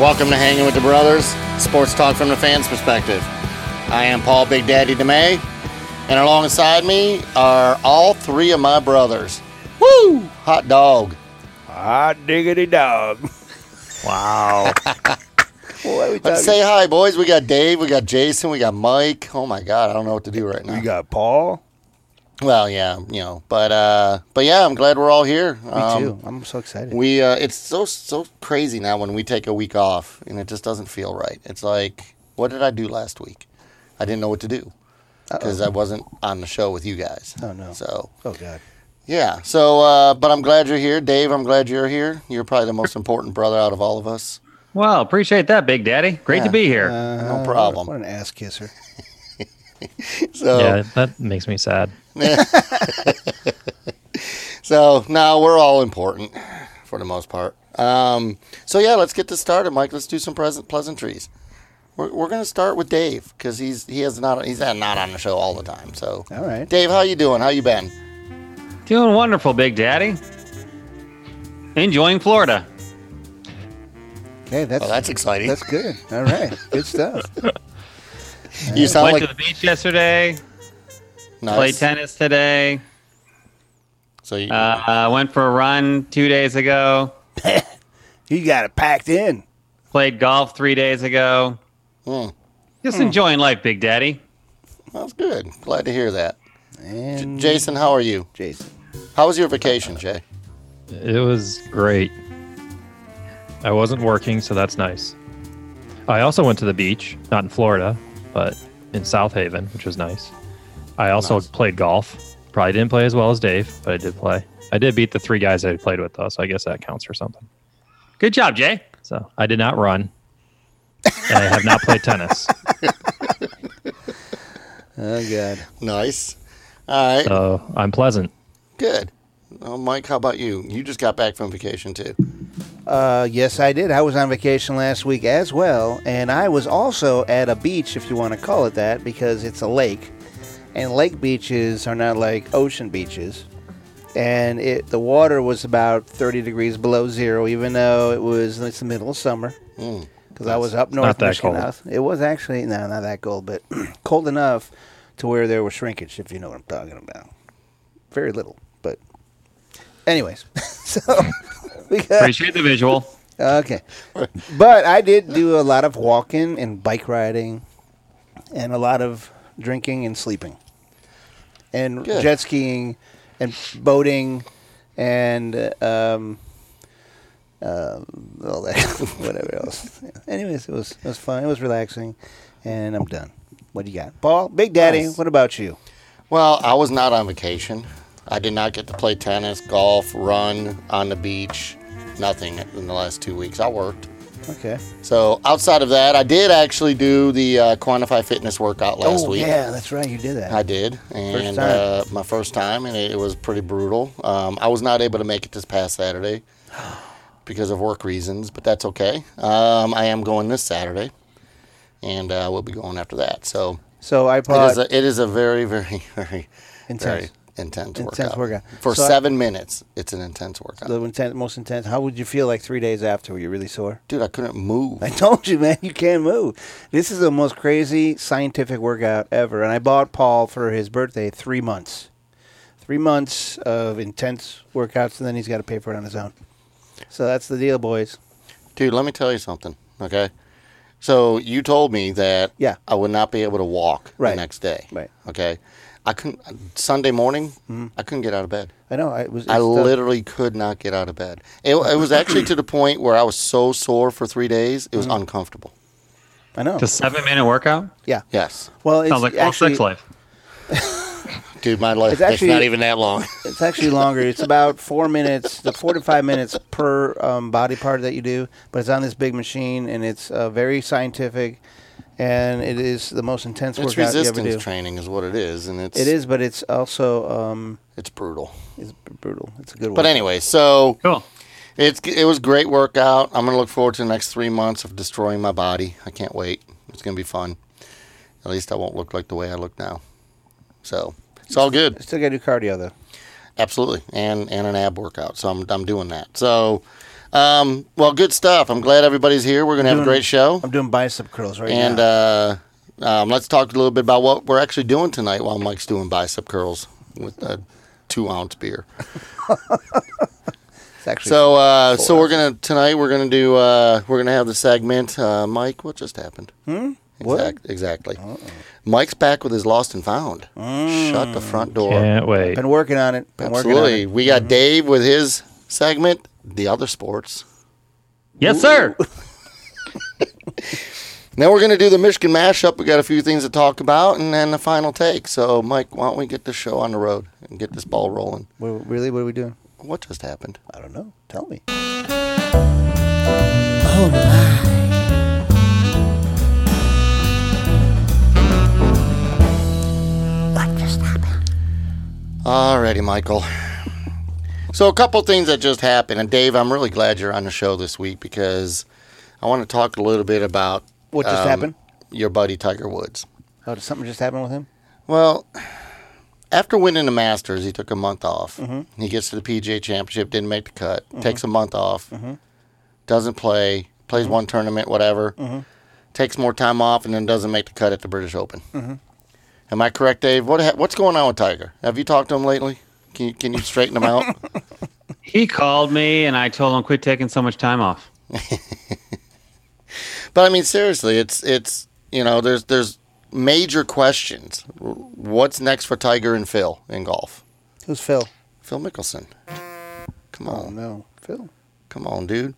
Welcome to Hanging with the Brothers, sports talk from the fans' perspective. I am Paul Big Daddy DeMay, and alongside me are all three of my brothers. Woo! Hot dog. Hot diggity dog. Wow. What we Let's say hi, boys. We got Dave, we got Jason, we got Mike. Oh my God, I don't know what to do right now. We got Paul. Well, yeah, you know, but uh, but yeah, I'm glad we're all here. Me Um, too. I'm so excited. We uh, it's so so crazy now when we take a week off and it just doesn't feel right. It's like, what did I do last week? I didn't know what to do because I wasn't on the show with you guys. Oh, no. So oh God. yeah, so uh, but I'm glad you're here, Dave. I'm glad you're here. You're probably the most important brother out of all of us. well, appreciate that, Big Daddy. Great to be here. No problem. What an ass kisser. So Yeah, that makes me sad. so now we're all important for the most part. Um, so yeah, let's get this started, Mike. Let's do some present pleasantries. We're, we're gonna start with Dave because he's he has not he's not on the show all the time. So All right. Dave, how you doing? How you been? Doing wonderful, Big Daddy. Enjoying Florida. Okay, that's Oh, that's exciting. that's good. All right, good stuff. you sound Went like to the beach yesterday. Nice. Played tennis today. So you, Uh, went for a run two days ago. You got it packed in. Played golf three days ago. hmm, Just enjoying life, Big Daddy. that's good. Glad to hear that. And Jason, how are you? Jason. How was your vacation, Jay? It was great. I wasn't working, so that's nice. I also went to the beach, not in Florida, but in South Haven, which was nice. I also Nice. played golf. Probably didn't play as well as Dave, but I did play. I did beat the three guys I played with, though, so I guess that counts for something. Good job, Jay. So I did not run, and I have not played tennis. Oh God. Nice. All right, So I'm pleasant. good. Oh, Mike, how about you? You just got back from vacation too. Uh, yes, I did. I was on vacation last week as well, and I was also at a beach, if you want to call it that, because it's a lake, and lake beaches are not like ocean beaches. And it, the water was about 30 degrees below zero, even though it was it's the middle of summer. Mm. Because I was up north not that Michigan. cold. It was actually no, not that cold, but cold enough to where there was shrinkage, if you know what I'm talking about. Very little, but anyways. so we got Appreciate the visual. Okay. But I did do a lot of walking and bike riding and a lot of drinking and sleeping and Good. jet skiing and boating and uh, um, uh, all that, whatever else. Anyways, it was, it was fun. It was relaxing. And I'm done. What do you got? Paul, Big Daddy, Nice. what about you? Well, I was not on vacation. I did not get to play tennis, golf, run on the beach, nothing in the last two weeks. I worked. Okay. So outside of that, I did actually do the uh, Quantify Fitness workout last oh, week. yeah, that's right. You did that. I did, and time. Uh, my first time, and it, it was pretty brutal. Um, I was not able to make it this past Saturday because of work reasons, but that's okay. Um, I am going this Saturday, and uh, we'll be going after that. So so I it is a, it is a very, very, very intense. very intense, Intense workout. workout. For So I- seven minutes, it's an intense workout. The intense, most intense. How would you feel like three days after? Were you really sore? Dude, I couldn't move. I told you, man, you can't move. This is the most crazy scientific workout ever. And I bought Paul for his birthday three months. Three months of intense workouts, and then he's got to pay for it on his own. So that's the deal, boys. Dude, let me tell you something, okay? So you told me that Yeah. I would not be able to walk Right. the next day. Right. Okay. I couldn't Sunday morning, I couldn't get out of bed. I know. I was. I it's the- literally could not get out of bed. It, it was actually to the point where I was so sore for three days, it was Mm-hmm. uncomfortable. I know. The seven minute workout? yeah. Yes. Well, it's Sounds like Paul's actually sex life. Dude, my life It's it's, actually- not even that long. it's actually longer. It's about four minutes, the four to five minutes per um, body part that you do. But it's on this big machine, and it's uh, very scientific, and it is the most intense it's workout you ever resistance do. training is what it is, and it's It is, but it's also um, it's brutal. it's brutal. It's a good one. But anyway, so Cool. It's it was great workout. I'm gonna look forward to the next three months of destroying my body. I can't wait. It's gonna be fun. At least I won't look like the way I look now. So it's all good. still got to do cardio though. Absolutely, and and an ab workout. So I'm I'm doing that. So Um, well, good stuff. I'm glad everybody's here. We're gonna have a great show, I'm doing bicep curls right and now. uh, um, let's talk a little bit about what we're actually doing tonight while Mike's doing bicep curls with a two ounce beer. So, uh, so we're gonna tonight. We're gonna do. Uh, we're gonna have the segment. Uh, Mike, what just happened? Hmm? What? Exact, exactly. Mike's back with his lost and found. Shut the front door. Can't wait. been working on it. Been working on Absolutely. it. We got Dave with his segment, the other sports. Yes, sir. Now we're going to do the Michigan mashup. We got a few things to talk about, and then the final take. So, Mike, why don't we get this show on the road and get this ball rolling? What- really, what are we doing? What just happened? I don't know. Tell me. Oh my. Alrighty, Michael. So, a couple things that just happened, and Dave, I'm really glad you're on the show this week because I want to talk a little bit about What just um, happened? Your buddy Tiger Woods. Oh, did something just happen with him? Well, after winning the Masters, he took a month off. Mm-hmm. He gets to the PGA Championship, didn't make the cut, mm-hmm. takes a month off, mm-hmm. doesn't play, plays one tournament, whatever, takes more time off, and then doesn't make the cut at the British Open. Am I correct, Dave? What ha- what's going on with Tiger? Have you talked to him lately? Can you can you straighten him out? He called me and I told him quit taking so much time off. But I mean, seriously, it's it's you know, there's there's major questions. What's next for Tiger and Phil in golf? Who's Phil? Phil Mickelson. Come Oh on. no, Phil. Come on, dude.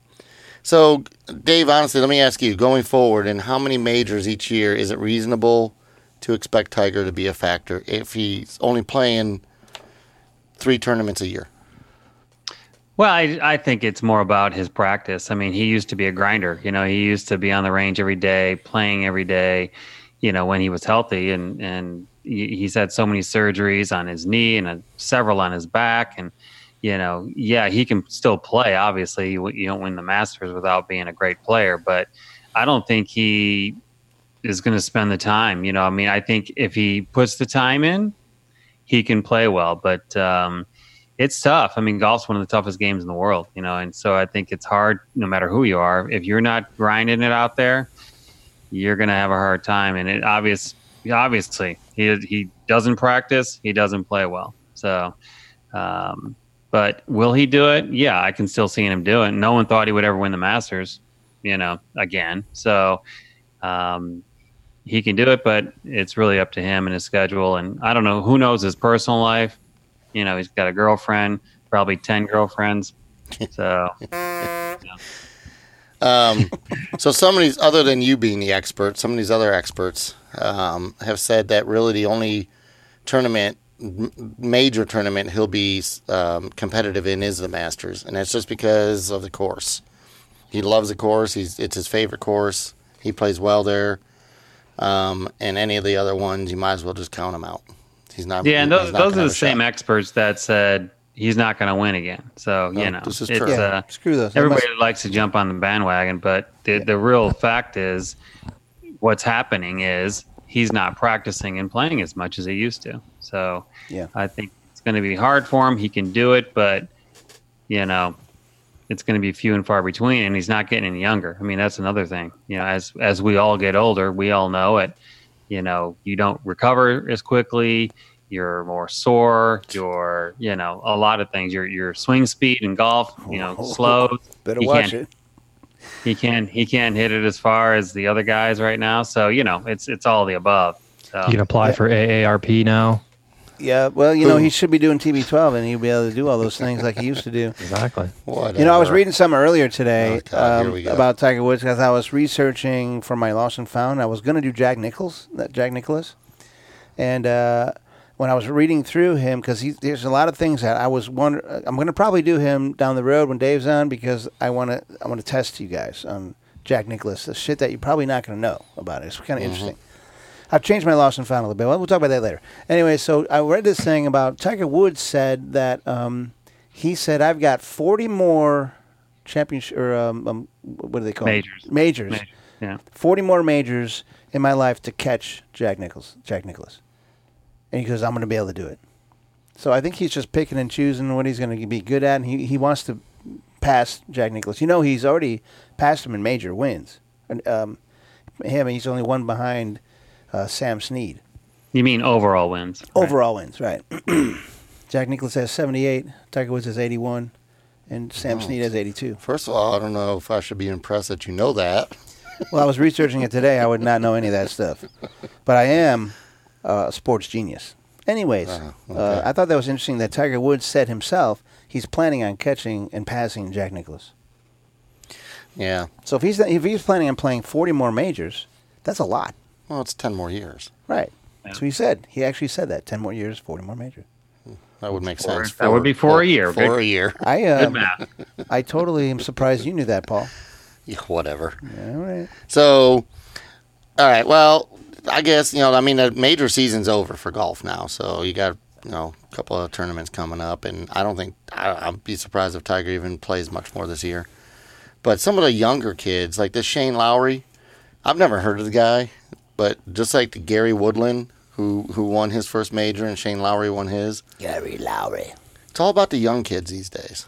So, Dave, honestly, let me ask you going forward, in how many majors each year is it reasonable to expect Tiger to be a factor if he's only playing three tournaments a year? Well, I, I think it's more about his practice. I mean, he used to be a grinder. You know, he used to be on the range every day, playing every day. You know, when he was healthy, and and he's had so many surgeries on his knee and uh, several on his back, and you know, yeah, he can still play. Obviously, you, you don't win the Masters without being a great player, but I don't think he is going to spend the time. You know, I mean, I think if he puts the time in, he can play well, but. um it's tough. I mean, golf's one of the toughest games in the world, you know, and so I think it's hard no matter who you are. If you're not grinding it out there, you're going to have a hard time. And it obvious, obviously, he he doesn't practice, he doesn't play well. So, um, but will he do it? Yeah, I can still see him do it. No one thought he would ever win the Masters, you know, again. So, um, he can do it, but it's really up to him and his schedule. And I don't know who knows his personal life. You know, he's got a girlfriend, probably ten girlfriends. So Um, so some of these, other than you being the expert, some of these other experts um, have said that really the only tournament, major tournament he'll be um, competitive in is the Masters, and that's just because of the course. He loves the course. He's it's his favorite course. He plays well there. Um, and any of the other ones, you might as well just count him out. He's not. yeah, and he's those those are the same shot. experts that said he's not going to win again. So No, you know, this is it's true. Yeah, uh, screw those. everybody Unless- likes to jump on the bandwagon, but the the real fact is, what's happening is he's not practicing and playing as much as he used to. So Yeah. I think it's going to be hard for him. He can do it, but you know, it's going to be few and far between, and he's not getting any younger. I mean, that's another thing. You know, as as we all get older, we all know it. You know, you don't recover as quickly. You're more sore. You're, you know, a lot of things. Your your swing speed in golf, you know, Oh, slow. Better he watch can't- it. He can he can't hit it as far as the other guys right now. So you know, it's it's all the above. So You can apply Yeah. for AARP now. Yeah, well, you know, he should be doing TB12, and he'll be able to do all those things like he used to do. Exactly. Whatever. You know, I was reading some earlier today Oh, God, um, about Tiger Woods because I was researching for my Lost and Found. I was going to do Jack Nichols, that Jack Nicklaus, and uh, when I was reading through him, because there's a lot of things that I was wonder. uh, I'm going to probably do him down the road when Dave's on because I want to. I want to test you guys on Jack Nicklaus, the shit that you're probably not going to know about it. It's kind of interesting. I've changed my lost and found a little bit. Well, we'll talk about that later. Anyway, so I read this thing about Tiger Woods said that um, he said I've got 40 more championship or um, um, what do they call Majors. It? Majors. Majors, yeah. 40 more majors in my life to catch Jack Nichols. Jack Nicklaus. And he goes, I'm going to be able to do it. So I think he's just picking and choosing what he's going to be good at, and he, he wants to pass Jack Nicklaus. You know, he's already passed him in major wins. And um, him, he's only one behind uh, Sam Snead. You mean overall wins? right? Overall wins, right. Jack Nicklaus has 78, Tiger Woods has 81, and Sam Oh. Snead has 82. First of all, I don't know if I should be impressed that you know that. Well, I was researching it today. I would not know any of that stuff. But I am uh, a sports genius. Anyways, Oh, uh, okay. I thought that was interesting that Tiger Woods said himself he's planning on catching and passing Jack Nicklaus. Yeah. So if he's if he's planning on playing 40 more majors, that's a lot. Well, it's 10 more years. Right. Yeah. So he said. He actually said that. 10 more years, 40 more majors. That would make Four. sense. That would be for a year. For Good- a year. I Good uh, math. I totally am surprised you knew that, Paul. Yeah, whatever. All right. So, all right. Well, I guess you know. I mean, the major season's over for golf now. So you got you know a couple of tournaments coming up, and I don't think I, I'd be surprised if Tiger even plays much more this year. But some of the younger kids, like this Shane Lowry, I've never heard of the guy, but just like the Gary Woodland, who who won his first major, and Shane Lowry won his. Gary Lowry. It's all about the young kids these days.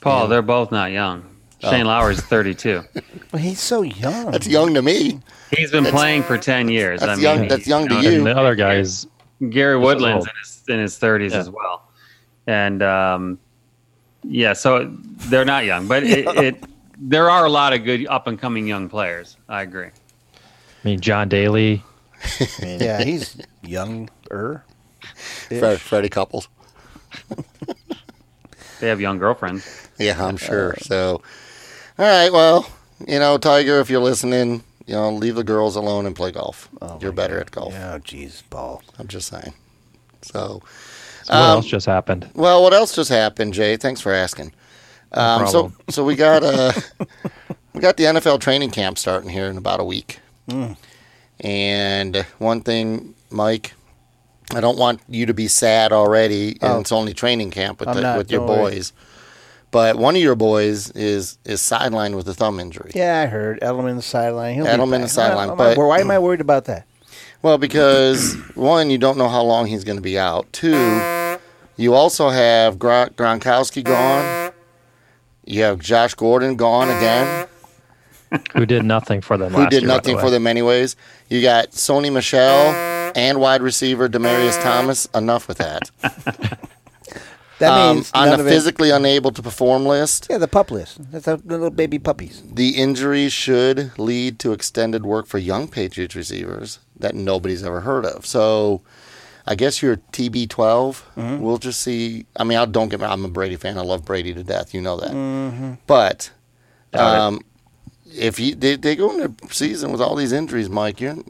Paul, they're both not young. Shane Lowry's 32. But he's so young. That's young to me. He's been playing for 10 years. That's I mean, young- that's young to know, you. And the other guys, Gary This is Woodland's in his, in his 30s Yeah. as well. And um, yeah, so they're not young, but it, it there are a lot of good up and coming young players. I agree. I mean, John Daly, yeah, he's younger. Fre- Freddie Couples. They have young girlfriends. Yeah, I'm sure. So, all right. Well, you know, Tiger, if you're listening, you know, leave the girls alone and play golf. Oh, you're better God. at golf. Oh, jeez, ball. I'm just saying. So, so what Um, else just happened? well, what else just happened, Jay? Thanks for asking. Um, so, so we got uh, we got the NFL training camp starting here in about a week. Mm. And one thing, Mike, I don't want you to be sad already, and Oh. it's only training camp with the, not, with your don't worry. boys. But one of your boys is is sidelined with a thumb injury. Yeah, I heard Edelman the sideline. He'll Edelman the sideline, Why- but- why am I worried about that? Well, because one, you don't know how long he's going to be out. Two, you also have Gron- Gronkowski gone. You have Josh Gordon gone again, Who did nothing for them who did year, by the nothing for them anyways. You got Sony Michel and wide receiver Demaryius Thomas. Enough with that. That Um, means on none the of it- physically unable to perform list, Yeah, the pup list. That's the little baby puppies. the injury should lead to extended work for young Patriots receivers that nobody's ever heard of. So I guess your TB12, Mm-hmm. we'll just see. I mean, I don't get I'm a Brady fan. I love Brady to death. You know that. Mm-hmm. But um, if you they, they go into the season with all these injuries, Mike, you're good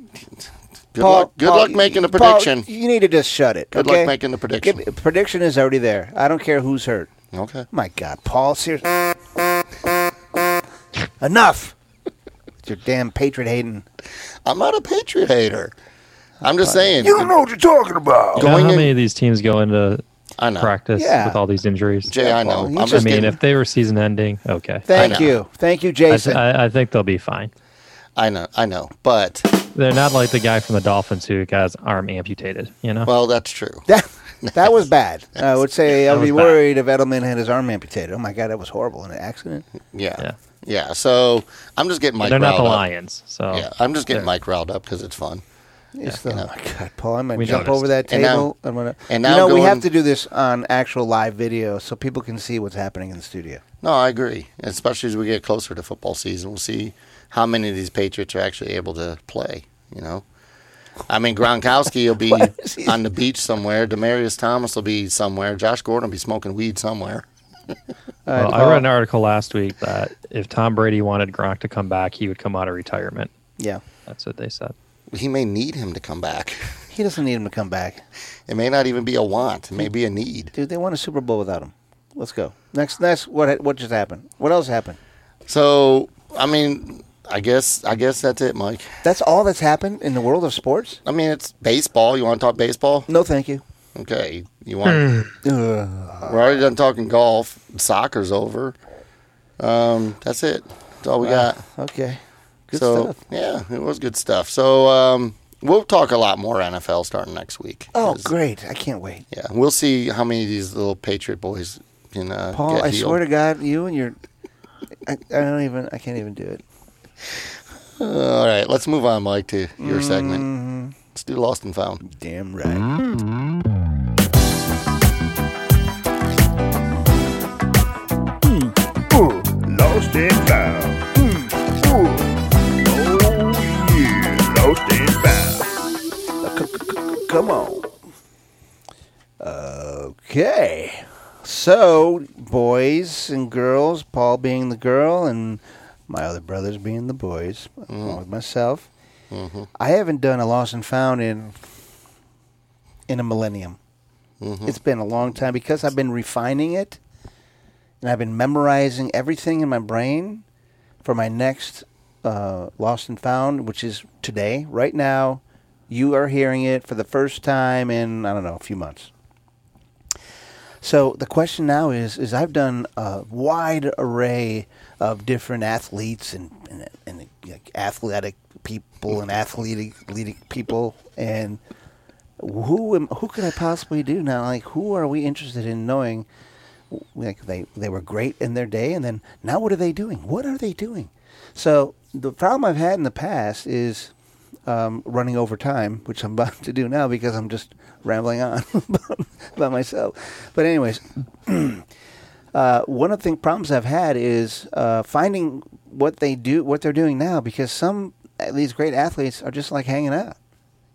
Paul- luck. Good Paul, luck making a Paul, prediction. you need to just shut it. Good okay? luck making the prediction. Give- prediction is already there. I don't care who's hurt. okay. My God, Paul, seriously. Enough. With your damn patriot hating. I'm not a Patriot hater. I'm just saying. You don't know what you're talking about. You know how in- many of these teams go into I know. practice Yeah. with all these injuries? Jay, I know. Paul, you I'm just- I just mean, kidding. if they were season ending, okay. Thank know. you. Thank you, I, th- Jason. I, I think they'll be fine. I know. I know. But They're not like the guy from the Dolphins who got his arm amputated. You know, well, that's true. that, that was bad. I would say I would was be bad. worried if Edelman had his arm amputated. Oh, my God, that was horrible. In an accident? Yeah. Yeah. Yeah. So I'm just getting Mike. they're not the riled up. Lions. So Yeah, I'm just getting they're- Mike riled up because it's fun. It's you the- know. oh, my God, Paul, I'm going We to jump noticed. over that And now- table. I'm gonna, and you now know, we have to do this on actual live video so people can see what's happening in the studio. No, I agree. Especially as we get closer to football season, we'll see how many of these Patriots are actually able to play. You know, I mean Gronkowski will be What is he- on the beach somewhere. Demaryius Thomas will be somewhere. Josh Gordon will be smoking weed somewhere. All right, Well, I read an article last week that if Tom Brady wanted Gronk to come back, he would come out of retirement. Yeah. That's what they said. He may need him to come back. He doesn't need him to come back. It may not even be a want. It may be a need. Dude, they won a Super Bowl without him. Let's go. Next, next. What what just happened? What else happened? So, I mean, I guess I guess that's it, Mike. That's all that's happened in the world of sports. I mean, it's baseball. You want to talk baseball? No, thank you. Okay. You want? We're already done talking golf. Soccer's over. Um, that's it. That's all we got. Okay, good so stuff. yeah, it was good stuff. So um, we'll talk a lot more NFL starting next week. Oh, great! I can't wait. Yeah, we'll see how many of these little Patriot boys can uh, Paul, get I swear to God, you and your. I, I don't even. I can't even do it. All right, let's move on, Mike, to your segment. Mm-hmm. Let's do Lost and Found. Damn right. Lost and found. Come on. Okay. So, boys and girls, Paul being the girl and my other brothers being the boys, along mm-hmm. with myself, mm-hmm. I haven't done a lost and found in in a millennium. Mm-hmm. It's been a long time because I've been refining it and I've been memorizing everything in my brain for my next uh, lost and found, which is today, right now. You are hearing it for the first time in I don't know a few months. So the question now is: is I've done a wide array of different athletes and and, and like, athletic people and athletic, athletic people and who am, who could I possibly do now? Like who are we interested in knowing? Like they they were great in their day, and then now what are they doing? What are they doing? So the problem I've had in the past is um, running over time, which I'm about to do now because I'm just rambling on about myself. But anyways, uh, one of the problems I've had is uh, finding what they do, what they're doing now, because some of these great athletes are just like hanging out,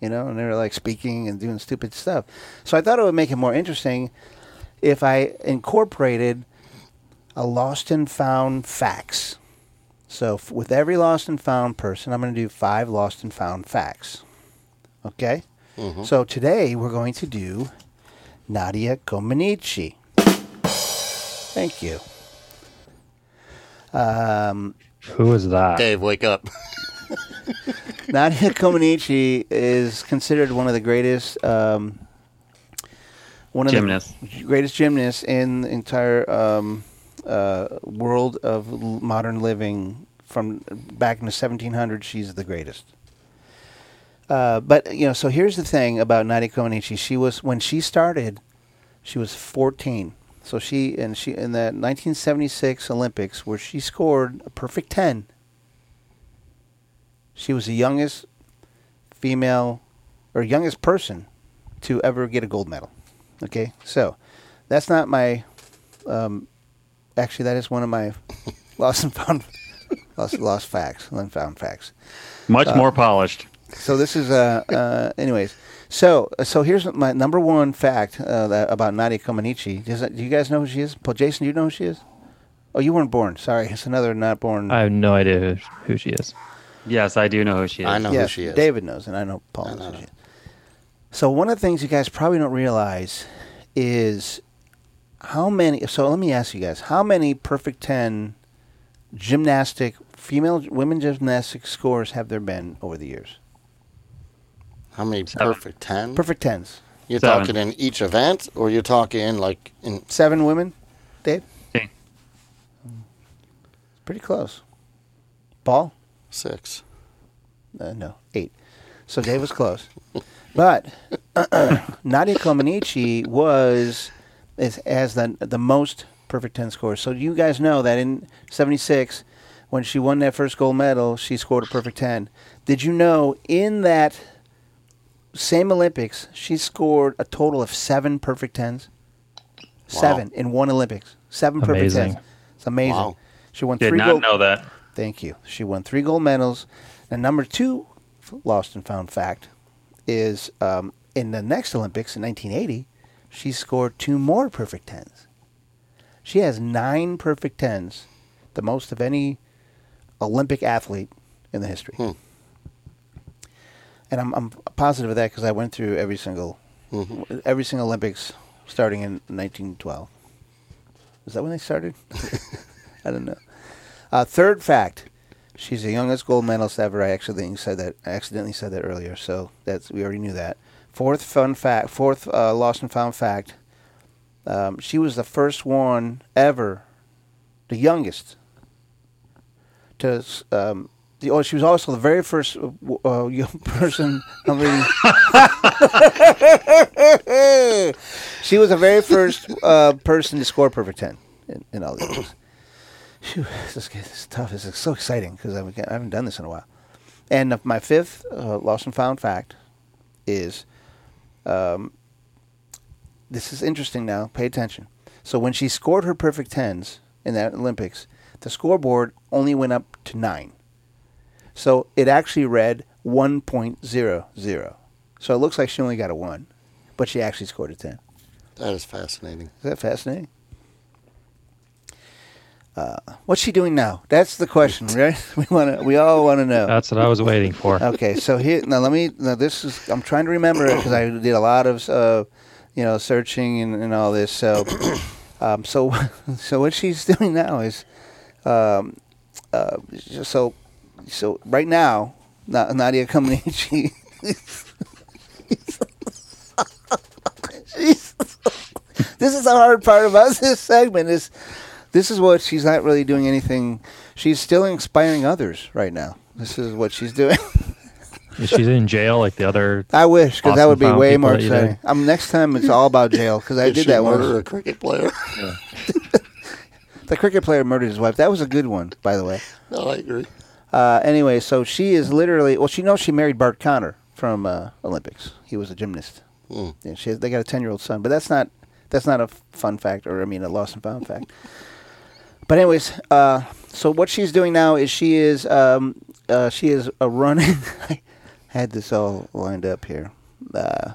you know, and they're like speaking and doing stupid stuff. So I thought it would make it more interesting if I incorporated a lost and found facts. So f- with every lost and found person, I'm going to do five lost and found facts. Okay? So today we're going to do Nadia Comaneci. Thank you. Um, Who is that? Dave, wake up. Nadia Comaneci is considered one of the greatest um, one of Gymnast. the greatest gymnasts in the entire um, uh, world of modern living. From back in the 1700s, she's the greatest. Uh, but you know, so here's the thing about Nadia Comaneci. She was when she started, she was 14. So she and she in the 1976 Olympics, where she scored a perfect 10. She was the youngest female or youngest person to ever get a gold medal. Okay, so that's not my. Um, actually, that is one of my lost and found, lost lost facts, and found facts. Much more polished. So this is uh, uh anyways. So so here's my number one fact uh, that, about Nadia Comaneci. Does that, do you guys know who she is? Paul Jason, do you know who she is? Oh, you weren't born. Sorry, it's another not born. I have no idea who, who she is. Yes, I do know who she is. I know who she is. David knows, and I know Paul I knows know. who she is. So one of the things you guys probably don't realize is how many. So let me ask you guys: How many perfect ten gymnastic female women gymnastic scores have there been over the years? How many Seven. perfect ten? Perfect tens. You're Seven. talking in each event, or you're talking like in Seven women, Dave. Okay. Pretty close. Paul? six? Uh, no, eight. So Dave was close. But Nadia Comaneci was is, has the the most perfect ten scores. So you guys know that in '76, when she won that first gold medal, she scored a perfect ten. Did you know in that same Olympics she scored a total of seven perfect tens? Wow. Seven in one Olympics. Seven perfect Amazing. tens. It's amazing. Wow. She won Did three not gold. know that. Thank you. She won three gold medals. And number two, lost and found fact, is um, in the next Olympics in 1980, she scored two more perfect tens. She has nine perfect tens, the most of any Olympic athlete in the history. Hmm. And I'm, I'm positive of that because I went through every single Mhm. every single Olympics starting in 1912. Is that when they started? I don't know. Uh, third fact: she's the youngest gold medalist ever. I actually said that. I accidentally said that earlier, so that's we already knew that. Fourth fun fact: fourth uh, lost and found fact. Um, she was the first one ever, the youngest, to um, the, oh, she was also the very first uh, uh, young person. I'm she was the very first uh, person to score perfect ten in, in all these. games. This is, this is tough. This is so exciting because I haven't done this in a while. And my fifth uh, lost and found fact is, um, this is interesting now. Pay attention. So when she scored her perfect tens in that Olympics, the scoreboard only went up to nine. So it actually read 1.00. So it looks like she only got a 1, but she actually scored a 10. That is fascinating. Is that fascinating? Uh, what's she doing now? That's the question, right? We want to. We all want to know. That's what I was waiting for. Okay, so here now let me. Now this is. I'm trying to remember it because I did a lot of, uh, you know, searching and, and all this. So, um, so, so what she's doing now is, um, uh, so, so right now, Na- Nadia Comaneci. she's, this is the hard part about this segment is this is what she's not really doing anything she's still inspiring others right now this is what she's doing Is she in jail like the other? i wish because that would be way more exciting. I'm um, next time it's all about jail because i Did did she that murder one a cricket player? the cricket player murdered his wife that was a good one by the way no, I agree. uh, anyway so she is literally well she knows she married bart conner from uh, olympics he was a gymnast Hmm. yeah, she has, they got a 10 year old son but that's not that's not a fun fact or i mean a lost and found fact but anyways uh, so what she's doing now is she is um, uh, she is a running i had this all lined up here uh,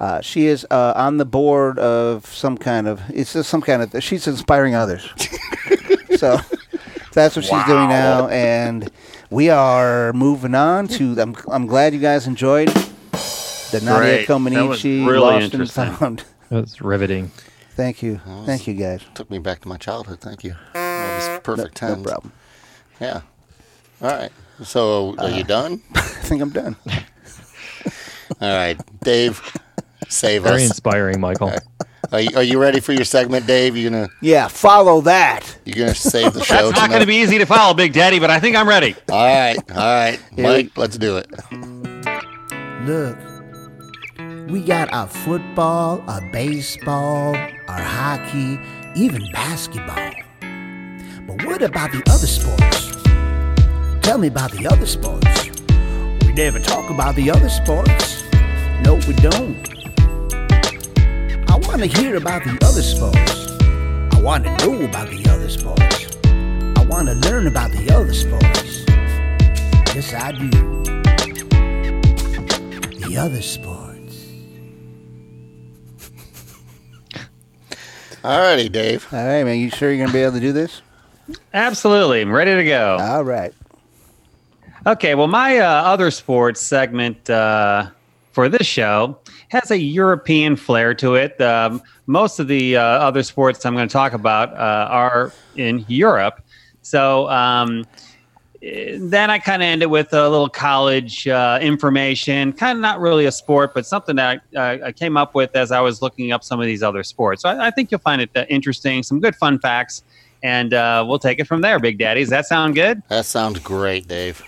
uh, she is uh, on the board of some kind of it's just some kind of she's inspiring others so that's what she's doing now and we are moving on to i'm, I'm glad you guys enjoyed the Nadia Great. That was Comaneci really lost and interesting. found That's riveting. Thank you thank you guys Took me back to my childhood. Thank you. That was perfect no, tens. no problem Yeah. All right. So, are you uh, done? i think i'm done All right, Dave, save Very us. Very inspiring, Michael. Are you, are you ready for your segment, Dave? You're gonna yeah follow that You're gonna save the show That's not gonna be easy to follow, Big Daddy, but I think I'm ready. All right, all right, Mike, let's do it. Look, we got our football, our baseball, our hockey, even basketball. But what about the other sports? Tell me about the other sports. We never talk about the other sports. No, we don't. I want to hear about the other sports. I want to know about the other sports. I want to learn about the other sports. Yes, I do the other sports. All righty, Dave. all right man you sure you're gonna be able to do this Absolutely. I'm ready to go. all right Okay, well, my uh, other sports segment uh, for this show has a European flair to it. Um, most of the uh, other sports I'm going to talk about uh, are in Europe. So um, then I kind of ended with a little college uh, information, kind of not really a sport, but something that I, I came up with as I was looking up some of these other sports. So I, I think you'll find it uh, interesting, some good fun facts, and uh, we'll take it from there, Big Daddy. Does that sound good? That sounds great, Dave.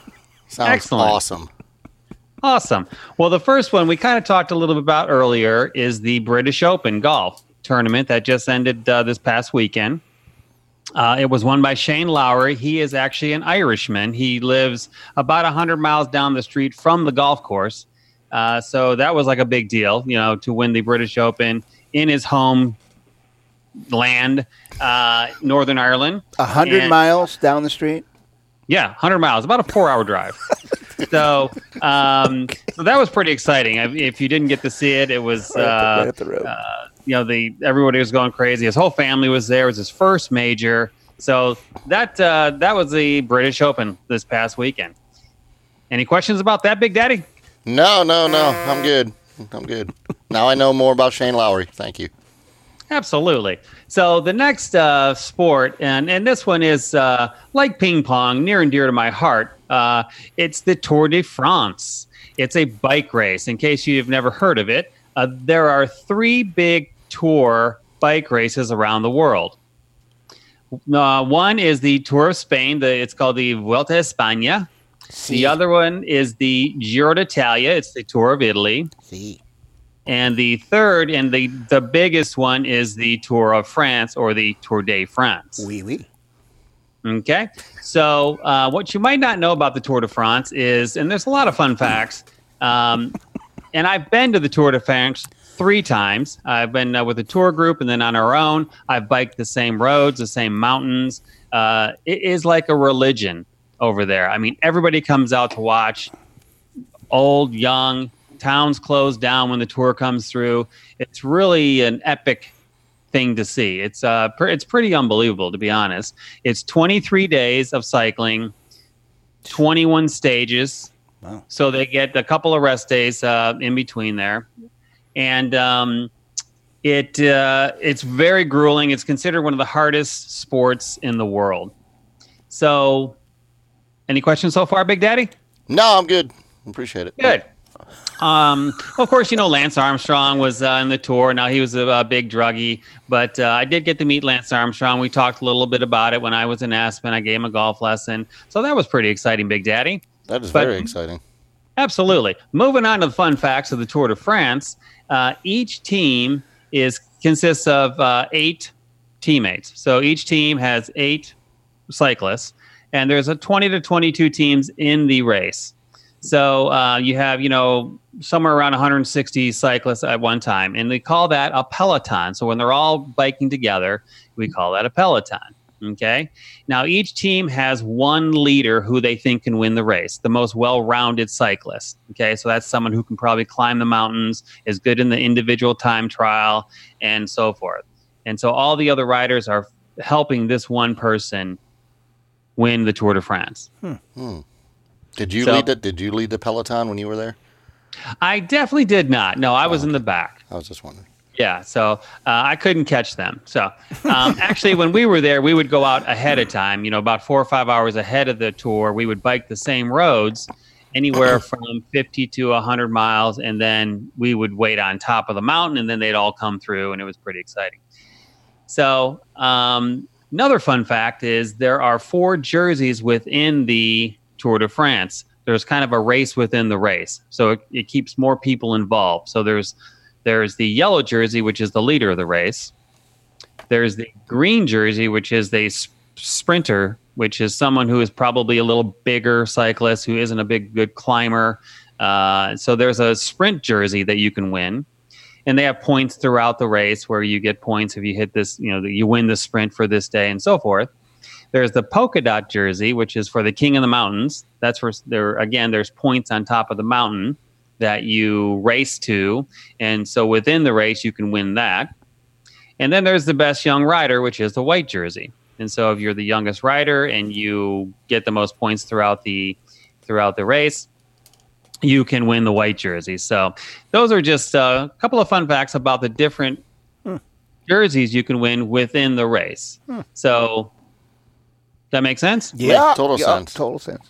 Sounds Excellent. awesome. Awesome. Well, the first one we kind of talked a little bit about earlier is the British Open golf tournament that just ended uh, this past weekend. Uh, it was won by Shane Lowry. He is actually an Irishman. He lives about 100 miles down the street from the golf course. Uh, so that was like a big deal, you know, to win the British Open in his home land, uh, Northern Ireland. A hundred And- miles down the street. Yeah, 100 miles, about a four hour drive. so, um, so that was pretty exciting. If you didn't get to see it, it was, Right the- uh, right up the road. You know, the everybody was going crazy. His whole family was there. It was his first major. So that uh, that was the British Open this past weekend. Any questions about that, Big Daddy? No, no, no. I'm good. I'm good. Now I know more about Shane Lowry. Thank you. Absolutely. So the next uh, sport, and and this one is uh, like ping pong, near and dear to my heart. Uh, it's the Tour de France. It's a bike race. In case you've never heard of it, uh, there are three big tour bike races around the world. Uh, one is the Tour of Spain. The, it's called the Vuelta a España. The other one is the Giro d'Italia. It's the Tour of Italy. See. And the third and the, the biggest one is the Tour of France or the Tour de France. Wee wee. Okay. So, uh, what you might not know about the Tour de France is, and there's a lot of fun facts. Um, and I've been to the Tour de France three times. I've been uh, with a tour group and then on our own. I've biked the same roads, the same mountains. Uh, it is like a religion over there. I mean, everybody comes out to watch, old, young, towns close down when the tour comes through. It's really an epic thing to see. It's uh, pr- it's pretty unbelievable to be honest. It's 23 days of cycling, 21 stages. Wow. So they get a couple of rest days uh, in between there, and um, it uh, it's very grueling. It's considered one of the hardest sports in the world. So, any questions so far, Big Daddy? No, I'm good. Appreciate it. Good. Um, of course, you know Lance Armstrong was uh, in the tour. Now he was a, a big druggie, but uh, I did get to meet Lance Armstrong. We talked a little bit about it when I was in Aspen. I gave him a golf lesson, so that was pretty exciting, Big Daddy. That is But- very exciting. Absolutely. Moving on to the fun facts of the Tour de France. Uh, each team is consists of uh, eight teammates. So each team has eight cyclists, and there's a 20 to 22 teams in the race. So uh, you have, you know, somewhere around 160 cyclists at one time, and they call that a peloton. So when they're all biking together, we call that a peloton. Okay. Now each team has one leader who they think can win the race, the most well-rounded cyclist. Okay, so that's someone who can probably climb the mountains, is good in the individual time trial, and so forth. And so all the other riders are helping this one person win the Tour de France. Hmm. Hmm. Did you So- lead the Did you lead the peloton when you were there? I definitely did not. No, I was oh, in the back. I was just wondering. Yeah, so uh, I couldn't catch them. So um, actually, when we were there, we would go out ahead of time. You know, about four or five hours ahead of the tour. We would bike the same roads, anywhere from fifty to hundred miles, and then we would wait on top of the mountain, and then they'd all come through, and it was pretty exciting. So um, another fun fact is there are four jerseys within the Tour de France. There's kind of a race within the race, so it, it keeps more people involved. So there's there's the yellow jersey, which is the leader of the race. There's the green jersey, which is the s- sprinter, which is someone who is probably a little bigger cyclist who isn't a big good climber. Uh, so there's a sprint jersey that you can win, and they have points throughout the race where you get points if you hit this, you know, you win the sprint for this day and so forth. There's the polka dot jersey, which is for the king of the mountains. That's where there again. There's points on top of the mountain that you race to, and so within the race you can win that. And then there's the best young rider, which is the white jersey. And so if you're the youngest rider and you get the most points throughout the throughout the race, you can win the white jersey. So those are just uh, a couple of fun facts about the different jerseys you can win within the race. So that makes sense? Yeah. total yeah, sense. Total sense.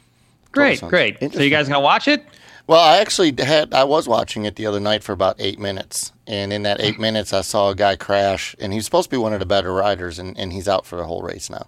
Great, sense. great. So you guys gonna watch it? Well, I actually had I was watching it the other night for about eight minutes, and in that eight minutes, I saw a guy crash, and he's supposed to be one of the better riders, and, and he's out for the whole race now.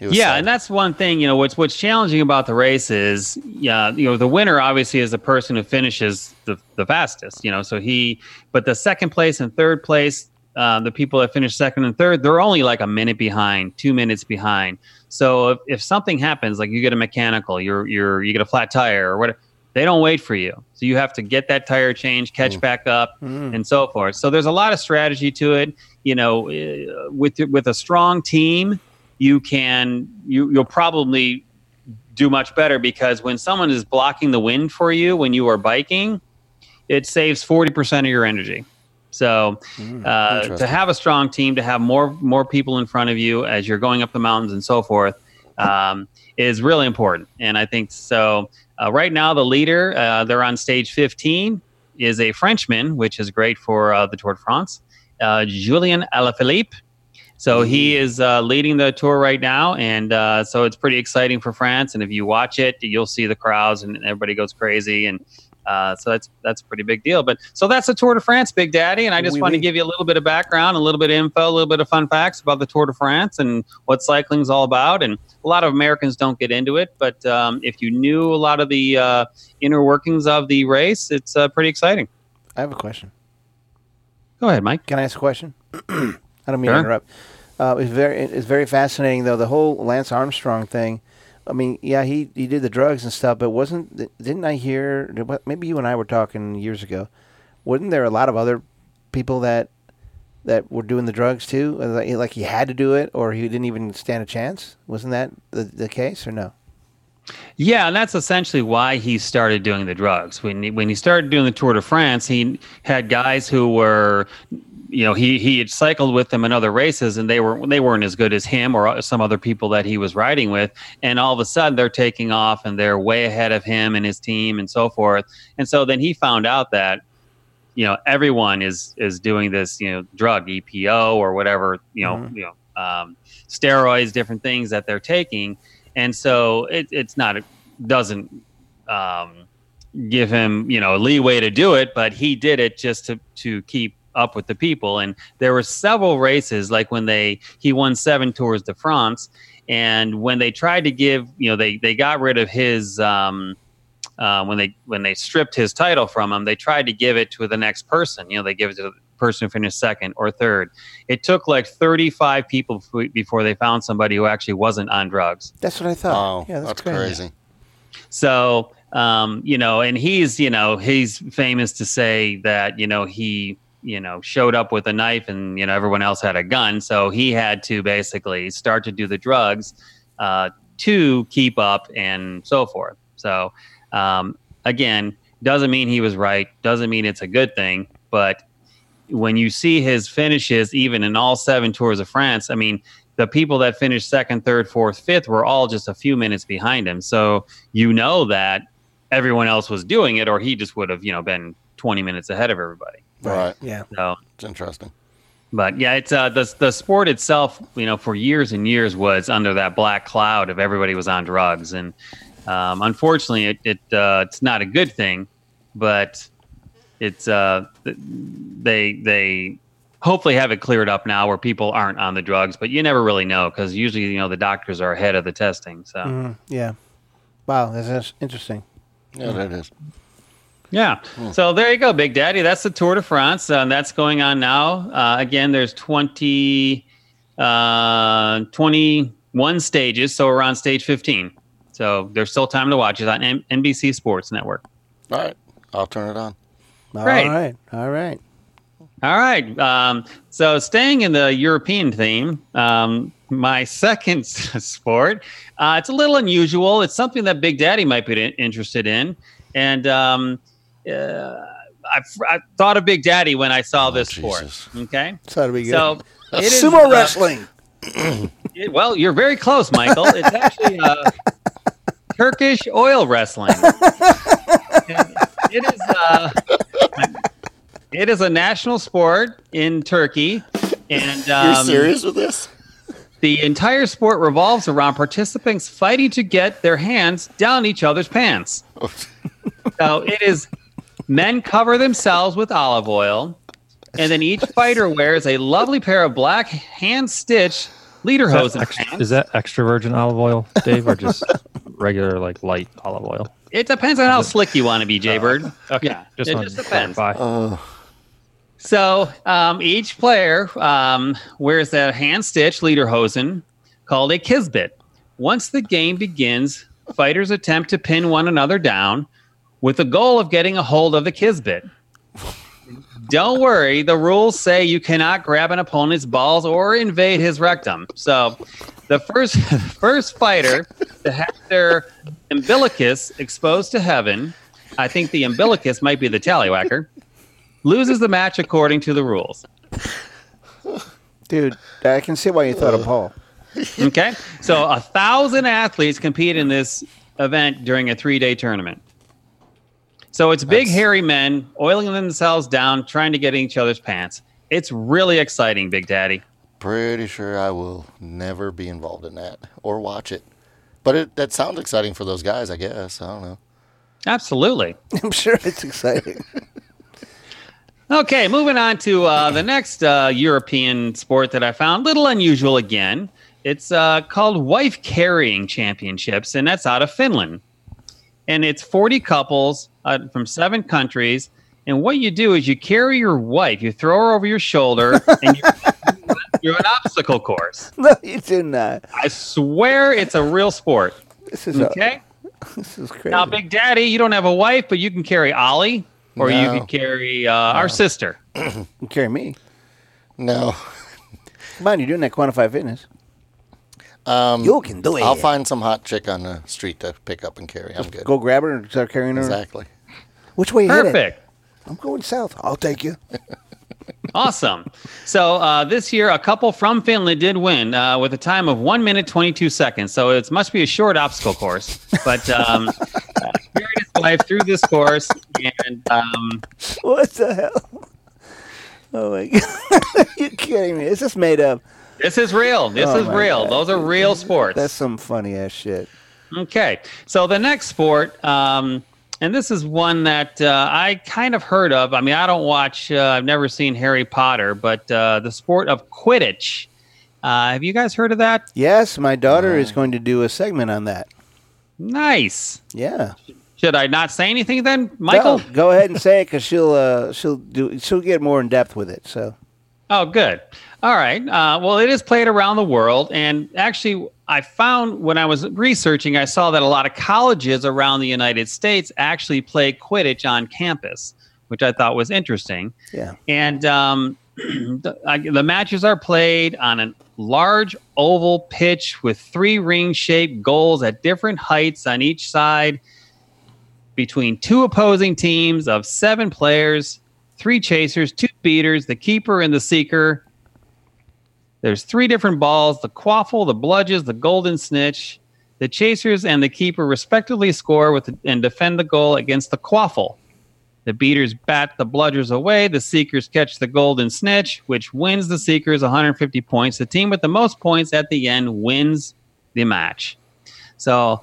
Yeah, sad. and that's one thing. You know, what's what's challenging about the race is, yeah, you know, the winner obviously is the person who finishes the the fastest. You know, so he, but the second place and third place, uh, the people that finish second and third, they're only like a minute behind, two minutes behind. So if, if something happens, like you get a mechanical, you're you're you get a flat tire or whatever, they don't wait for you. So you have to get that tire change, catch back up, and so forth. So there's a lot of strategy to it. You know, uh, with with a strong team, you can you you'll probably do much better because when someone is blocking the wind for you when you are biking, it saves forty percent of your energy. So uh, to have a strong team, to have more more people in front of you as you're going up the mountains and so forth, um, is really important. And I think so. Uh, right now, the leader, uh, they're on stage 15, is a Frenchman, which is great for uh, the Tour de France, uh, Julien Alaphilippe. So he is uh, leading the tour right now, and uh, so it's pretty exciting for France. And if you watch it, you'll see the crowds, and everybody goes crazy. And Uh, so that's that's a pretty big deal. But so that's the Tour de France, Big Daddy, and I just Oui, want to give you a little bit of background, a little bit of info, a little bit of fun facts about the Tour de France and what cycling's all about. And a lot of Americans don't get into it, but um, if you knew a lot of the uh, inner workings of the race, it's uh, pretty exciting. I have a question. Go ahead, Mike. Can I ask a question? I don't mean Sure. to interrupt. Uh, it's very it's very fascinating though the whole Lance Armstrong thing. I mean, yeah, he, he did the drugs and stuff, but wasn't didn't I hear? Maybe you and I were talking years ago. Wasn't there a lot of other people that that were doing the drugs too? Like he had to do it, or he didn't even stand a chance. Wasn't that the, the case, or no? Yeah, and that's essentially why he started doing the drugs. When he, when he started doing the Tour de France, he had guys who were, you know, he he had cycled with them in other races, and they were they weren't as good as him or some other people that he was riding with. And all of a sudden, they're taking off, and they're way ahead of him and his team, and so forth. And so then he found out that, you know, everyone is is doing this, you know, drug EPO or whatever, you know, you know, um, steroids, different things that they're taking. And so it, it's not it doesn't um, give him you know leeway to do it but he did it just to to keep up with the people. And there were several races like when they he won seven tours de france. And when they tried to give you know they they got rid of his um uh, when they when they stripped his title from him they tried to give it to the next person you know they give it to the person who finished second or third it took like 35 people f- before they found somebody who actually wasn't on drugs That's what I thought. Oh, yeah, that's, that's, crazy. so, um, you know, and he's, you know, he's famous to say that, you know, he, you know, showed up with a knife and, you know, everyone else had a gun. So he had to basically start to do the drugs uh, to keep up and so forth. So, um, again, doesn't mean he was right, doesn't mean it's a good thing, but when you see his finishes, even in all seven tours of France, I mean, the people that finished second, third, fourth, fifth were all just a few minutes behind him. So you know that everyone else was doing it, or he just would have, you know, been 20 minutes ahead of everybody. Right. Yeah. So, It's interesting. but yeah, it's uh, the the sport itself. You know, for years and years was under that black cloud of everybody was on drugs, and um, unfortunately, it, it uh, it's not a good thing. But it's uh, they they hopefully have it cleared up now where people aren't on the drugs. But you never really know because usually you know the doctors are ahead of the testing. So. Mhm, yeah. Wow, that's, that's interesting. Yeah, that is. Yeah. So there you go, Big Daddy. That's the Tour de France. Uh, that's going on now. Uh, again, there's 20, uh, 21 stages. So we're on stage 15. So there's still time to watch it on N- NBC Sports Network. All right. I'll turn it on. All Great. right. All right. All right. Um, so staying in the European theme, um, my second sport, uh, it's a little unusual. It's something that Big Daddy might be interested in. And um, uh, I, I thought of Big Daddy when I saw this sport. Jesus. Okay. So that'll be good. So it is, Sumo uh, wrestling. it- well, you're very close, Michael. It's actually uh, Turkish oil wrestling. It is uh, it is a national sport in Turkey, and You're um, serious with this? the entire sport revolves around participants fighting to get their hands down each other's pants. So it is men cover themselves with olive oil, and then each fighter wears a lovely pair of black hand stitched Is that, extra, is that extra virgin olive oil, Dave, or just regular like light olive oil? It depends on how slick you want to be, Jaybird. Okay, Yeah, it just depends. clarify. Oh, So um, each player um, wears a hand stitched lederhosen called a kispet. Once the game begins, fighters attempt to pin one another down with the goal of getting a hold of the kispet. Don't worry, the rules say you cannot grab an opponent's balls or invade his rectum. So the first first fighter to have their umbilicus exposed to heaven, I think the umbilicus might be the tallywhacker, loses the match according to the rules. Dude, I can see why you thought of Paul. Okay, so a thousand athletes compete in this event during a three-day tournament. So it's big, That's- hairy men oiling themselves down, trying to get in each other's pants. It's really exciting, Big Daddy. pretty sure I will never be involved in that or watch it. But it, that sounds exciting for those guys, I guess. I don't know. Absolutely. I'm sure it's exciting. Okay, moving on to uh, the next uh, European sport that I found. Little unusual again. It's uh, called Wife Carrying Championships, and that's out of Finland. And it's 40 couples uh, from seven countries. And what you do is you carry your wife, you throw her over your shoulder, and you do an obstacle course. no, you do not. I swear it's a real sport. This is a- Okay. this is crazy. Now, Big Daddy, you don't have a wife, but you can carry Ollie, or you can carry uh, our sister. You carry me. No. Come on, you're doing that quantified fitness. Um, You can do it. I'll find some hot chick on the street to pick up and carry. I'm good. Go grab her and start carrying her. Exactly. Which way you? Perfect. I'm going south. I'll take you. Awesome. So uh, this year, a couple from Finland did win uh, with a time of one minute twenty two seconds. So it must be a short obstacle course. But um, carried his wife through this course, and um, What the hell? Oh my god! You're kidding me? Is this made up? this is real. This Oh is real. God. Those are real sports. That's some funny ass shit. Okay, so the next sport, um, and this is one that uh, I kind of heard of. I mean, I don't watch. Uh, I've never seen Harry Potter, but uh, the sport of Quidditch. Uh, have you guys heard of that? Yes, my daughter is going to do a segment on that. Nice. Yeah, Should I not say anything then, Michael? Go, go ahead and say it because she'll uh, she'll do she'll get more in depth with it. So Oh, good. All right. Uh, well, it is played around the world, and actually, I found when I was researching, I saw that a lot of colleges around the United States actually play Quidditch on campus, which I thought was interesting. yeah, And um, the, I, the matches are played on a large oval pitch with three ring shaped goals at different heights on each side between two opposing teams of seven players, three chasers, two beaters, the keeper, and the seeker. There's three different balls the quaffle, the bludgers, the golden snitch. The chasers and the keeper respectively score with and defend the goal against the quaffle. The beaters bat the bludgers away. The seekers catch the golden snitch, which wins the seekers 150 points. The team with the most points at the end wins the match. So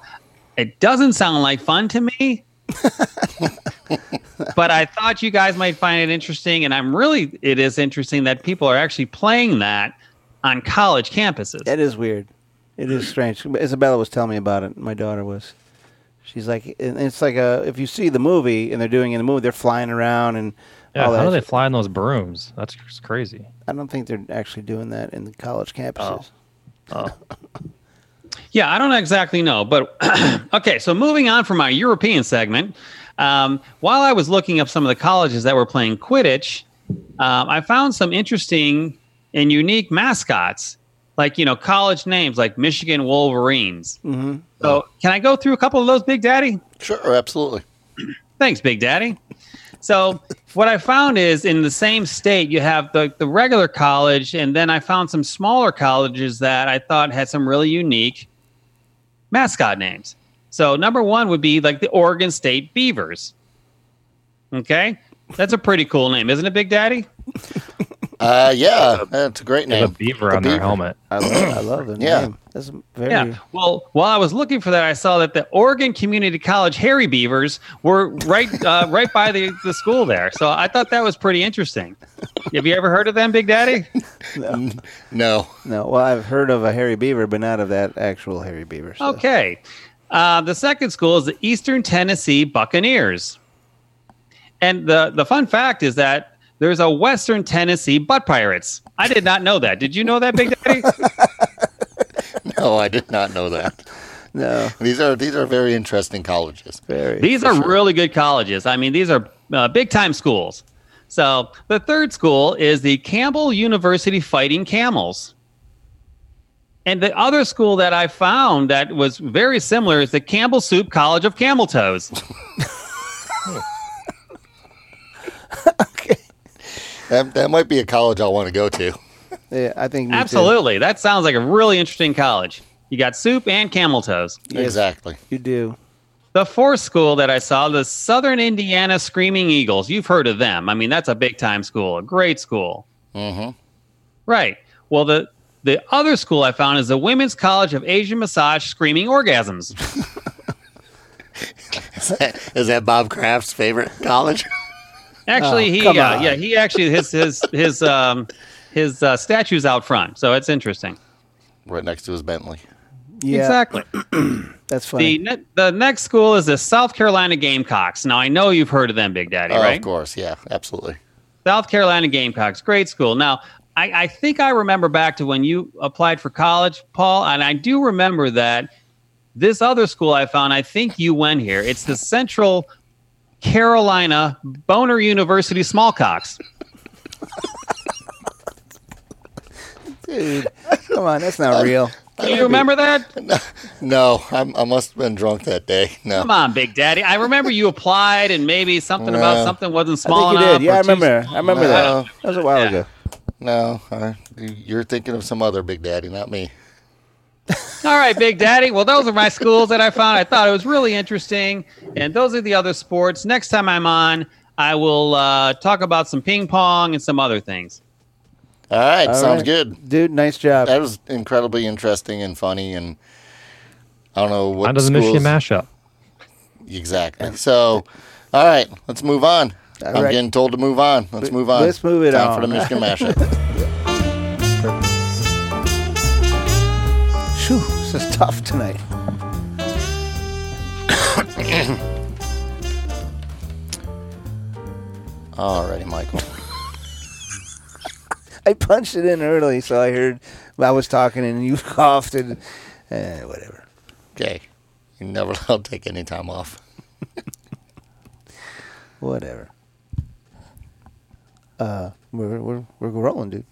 it doesn't sound like fun to me. but I thought you guys might find it interesting, and I'm really it is interesting that people are actually playing that on college campuses. that is weird. It is strange. Isabella was telling me about it. My daughter was. She's like, and it's like a if you see the movie and they're doing in the movie, they're flying around and Yeah, all how do they fly in those brooms? That's just crazy. I don't think they're actually doing that in the college campuses. Oh. Oh. Yeah, I don't exactly know, but okay. So moving on from our European segment, um, while I was looking up some of the colleges that were playing Quidditch, um, I found some interesting and unique mascots, like you know college names like Michigan Wolverines. Mhm. So can I go through a couple of those, Big Daddy? Sure, absolutely. Thanks, Big Daddy. So what I found is in the same state you have the the regular college, and then I found some smaller colleges that I thought had some really unique mascot names. So number one would be like the Oregon State Beavers. Okay, that's a pretty cool name, isn't it, Big Daddy? Uh, yeah, that's a great They have name. a beaver The on their helmet. I love, I love the Yeah. name. That's very. Yeah. Well, while I was looking for that, I saw that the Oregon Community College Harry Beavers were right uh, right by the, the school there. So I thought that was pretty interesting. Have you ever heard of them, Big Daddy? No. No, well, I've heard of a Harry beaver, but not of that actual Harry beaver. so- Okay. Uh, the second school is the Eastern Tennessee Buccaneers. And the, the fun fact is that there's a Western Tennessee Butt Pirates. I did not know that. Did you know that, Big Daddy? No, I did not know that. No, These are these are very interesting colleges. very. These are really good colleges. I mean, these are uh, big time schools. So the third school is the Campbell University Fighting Camels. And the other school that I found that was very similar is the Campbell Soup College of Camel Toes. okay. That, that might be a college I want to go to. Yeah, I think me too. Absolutely. That sounds like a really interesting college. You got soup and camel toes. Yes. Exactly. You do. The fourth school that I saw, the Southern Indiana Screaming Eagles. You've heard of them. I mean, that's a big time school, a great school. hmm Right. Well, the the other school I found is the Women's College of Asian Massage Screaming Orgasms. Is that Bob Kraft's favorite college? Actually, Oh, he uh, yeah he actually his his his um his uh, statue's out front, so it's interesting. right next to his Bentley. Yeah, Exactly. that's The funny. ne- the next school is the South Carolina Gamecocks. Now I know you've heard of them, Big Daddy, Oh, right? Of course, yeah, absolutely. South Carolina Gamecocks, great school. Now, I, I think I remember back to when you applied for college, Paul, and I do remember that this other school I found, I think you went here. It's the Central Carolina Boner University Smallcocks. Dude, come on, that's not real. Do you remember that? No, I'm, I must have been drunk that day. No, Come on, Big Daddy. I remember you applied and maybe something about something wasn't I small think you enough. did. Yeah, I remember. small. I remember No. that. That was a while Yeah. ago. no, uh, you're thinking of some other Big Daddy, not me. All right, Big Daddy. Well, those are my schools that I found. I thought it was really interesting. And those are the other sports. Next time I'm on, I will uh, talk about some ping pong and some other things. All right, All sounds right. good. Dude, nice job. That was incredibly interesting and funny, and I don't know what Under the Michigan mashup. Exactly. So, all right, let's move on. All I'm right. getting told to move on. Let's move on. let's move it Time on. for the Michigan mashup. This is tough tonight. Alrighty, Michael. I punched it in early, so I heard I was talking and you coughed and eh, whatever. Okay, you're never allowed to take any time off. Whatever. Uh, we're we're we're rolling, dude.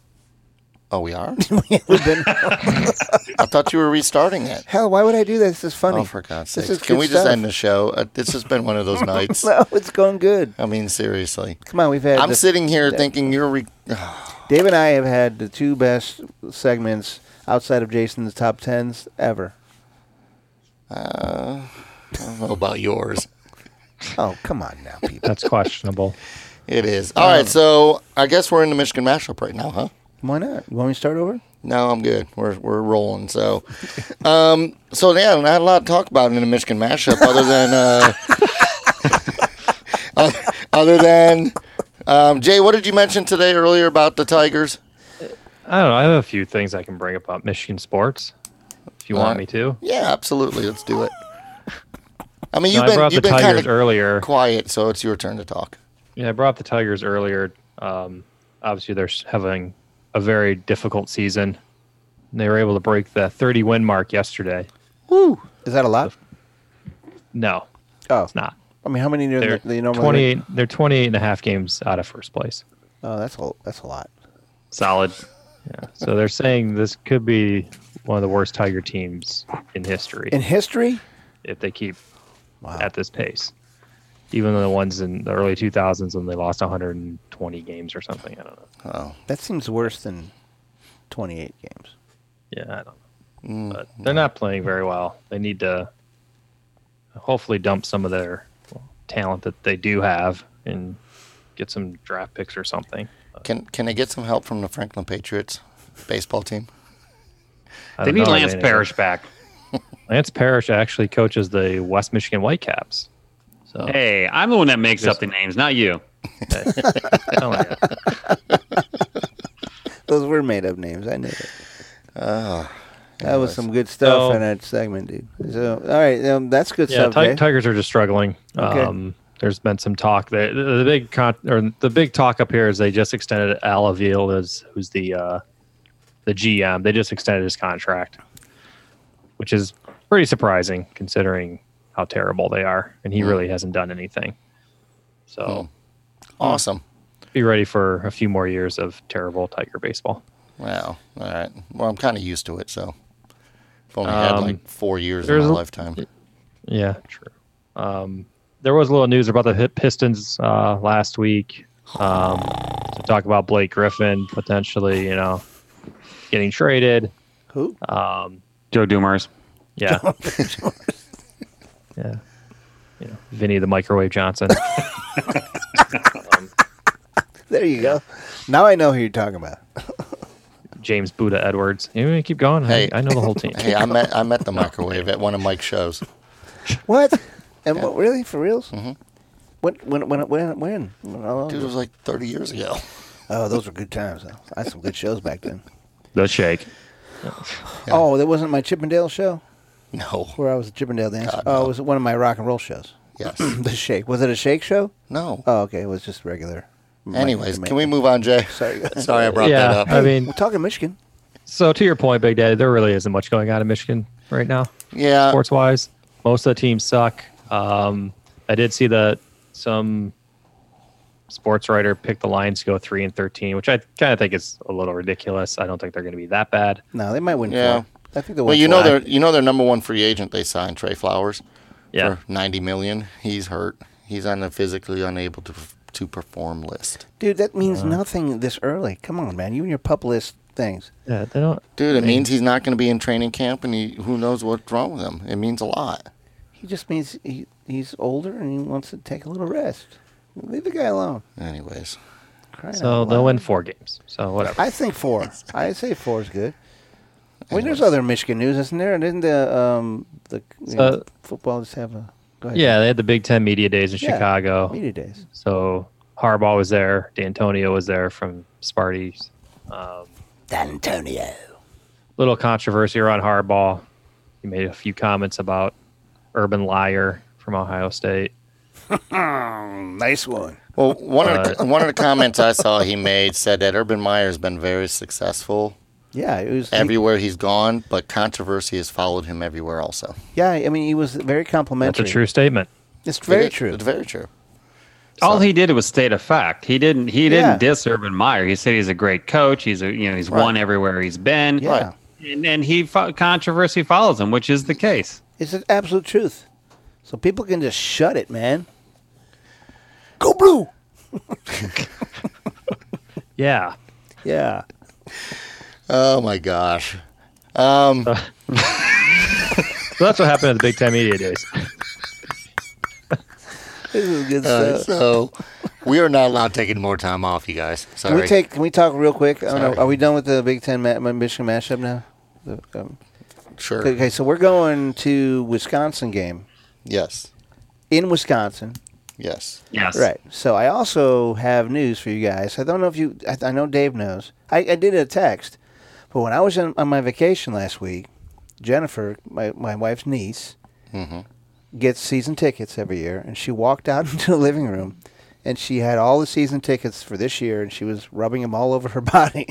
Oh, we are. We've been, I thought you were restarting it. hell, why would I do that? This is funny. Oh, for God's This sake! is Can good we just stuff. end the show? Uh, this has been one of those nights. No, it's going good. I mean, seriously. Come on, we've had. I'm the- sitting here thinking you're. Re- Dave and I have had the two best segments outside of Jason's top tens ever. Uh, I don't know about yours. Oh, come on now, people. That's questionable. It is. All right, so I guess we're in the Michigan mashup right now, huh? Why not? You want me to start over? No, I'm good. We're we're rolling. So, um, so yeah, not a lot to talk about in the Michigan mashup, other than uh, other than um, Jay. What did you mention today earlier about the Tigers? I don't know. I have a few things I can bring up about Michigan sports, if you want me to. Yeah, absolutely. Let's do it. I mean, you've I been brought you've the been kind Tigers of earlier. quiet, so it's your turn to talk. Yeah, I brought up the Tigers earlier. Um, obviously, they're having a very difficult season. They were able to break the 30 win mark yesterday. Woo! Is that a lot? No, Oh, it's not. I mean, how many do They're they normally? 28. They're 28 and a half games out of first place. Oh, that's a that's a lot. Solid. Yeah. So they're saying this could be one of the worst Tiger teams in history In history, if they keep wow. at this pace. Even the ones in the early 2000s when they lost 120 games or something. I don't know. Oh, that seems worse than twenty-eight games. Yeah, I don't know. But mm. they're not playing very well. They need to hopefully dump some of their talent that they do have and get some draft picks or something. can can they get some help from the Franklin Patriots baseball team? They need Lance anything. Parrish back. Lance Parrish actually coaches the West Michigan Whitecaps. So Hey, I'm the one that makes up the names, not you. oh, yeah. Those were made up names. I knew it. Oh, That was some good stuff So- in that segment, dude. So, all right, um, that's good Yeah, stuff, Ti- Jay. Tigers are just struggling. Okay. Um, there's been some talk that the, the big con- or the big talk up here is they just extended Al Avila as who's the uh, the GM. They just extended his contract, which is pretty surprising considering how terrible they are, and he really hasn't done anything. So awesome. Be ready for a few more years of terrible Tiger baseball. Wow. All right. Well, I'm kind of used to it, so I've only had Um, like four years in my a- lifetime. Yeah, true. Um, there was a little news about the Hit Pistons uh, last week. Um, to talk about Blake Griffin potentially, you know, getting traded. Who? Um, Joe Dumars. yeah, yeah, you know, Vinnie the Microwave Johnson. There you go. Now I know who you're talking about. James Buddha Edwards. You want to keep going? Hey. I, I know the whole team. Hey, I met I met the microwave at one of Mike's shows. What? And what, really, for reals? Mm-hmm. When, when, when, when, when? How long Dude, it was like 30 years ago. Oh, those were good times. Though. I had some good shows back then. The shake. Oh, that wasn't my Chippendale show No. where I was a Chippendale dancer. God, oh, no. it was one of my rock and roll shows. Yes. the Shake. Was it a Shake show? No. Oh, okay. It was just regular. Anyways, can we move on, Jay? Sorry. Sorry I brought yeah, that up. I mean, We're talking Michigan. so to your point, Big Daddy, there really isn't much going on in Michigan right now, yeah. sports wise. Most of the teams suck. Um, I did see that some sports writer picked the Lions to go three and thirteen, which I kind of think is a little ridiculous. I don't think they're going to be that bad. No, they might win. Yeah. four. I think they'll Well, you know four. their you know their number one free agent they signed Trey Flowers Yeah, for 90 million. He's hurt. He's on the physically unable to to perform list. Dude, that means nothing this early. Come on, man. You and your pup list things. yeah, they don't. Dude, it means he's not going to be in training camp, and he who knows what's wrong with him. It means a lot. He just means he, he's older and he wants to take a little rest. Leave the guy alone. Anyways, Crying So they'll win four games. So whatever. I think four. I say four is good. Well, there's other Michigan news, isn't there? And Didn't the um the you know, football just have a go ahead? Yeah, they had the Big Ten media days in Yeah, Chicago. media days. So Harbaugh was there. D'Antonio was there from Sparty's. Um, D'Antonio. little controversy around Harbaugh. He made a few comments about Urban Liar from Ohio State. Nice one. well, one of the, Uh, one of the comments I saw he made said that Urban Meyer's been very successful Yeah, it was. everywhere he's gone, but controversy has followed him everywhere also. yeah, I mean, he was very complimentary. That's a true statement. It's very It- true. It's very true. All he did was state a fact. He didn't. He didn't Yeah. diss Urban Meyer. He said he's a great coach. He's a you know he's Right. won everywhere he's been. Yeah. And, and he fo- controversy follows him, which is the case. It's an absolute truth. So people can just shut it, man. Go blue. Yeah. Yeah. Oh my gosh. Um, So that's what happened at the Big Ten media days. This is good uh, stuff. so we are not allowed taking more time off, you guys. Can Sorry. we take? Can we talk real quick? I don't know, Sorry. are we done with the Big Ten ma- Michigan mashup now? The, um, sure. okay, so we're going to Wisconsin game Yes. in Wisconsin. Yes. Yes. Right. So I also have news for you guys. I don't know if you. I, I know Dave knows. I, I did a text, but when I was on, on my vacation last week, Jennifer, my my wife's niece, Mhm. gets season tickets every year, and she walked out into the living room, and she had all the season tickets for this year, and she was rubbing them all over her body,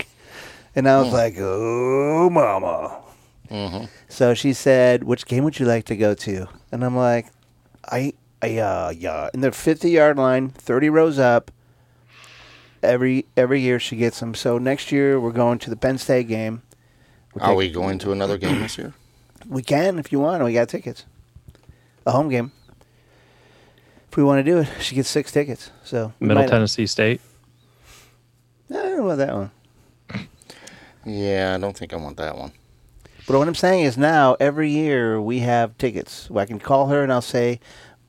and I was like, "Oh, mama." Mhm. So she said, "Which game would you like to go to?" And I'm like, "I, I, uh, yeah." In the 50 yard line, 30 rows up. Every every year she gets them. So next year we're going to the Penn State game. We're Are taking- we going to another game this year? We can if you want. We got tickets. A home game. If we want to do it, she gets six tickets. So we Middle might- Tennessee State. I don't know about that one. Yeah, I don't think I want that one. But what I'm saying is now every year we have tickets. I can call her and I'll say,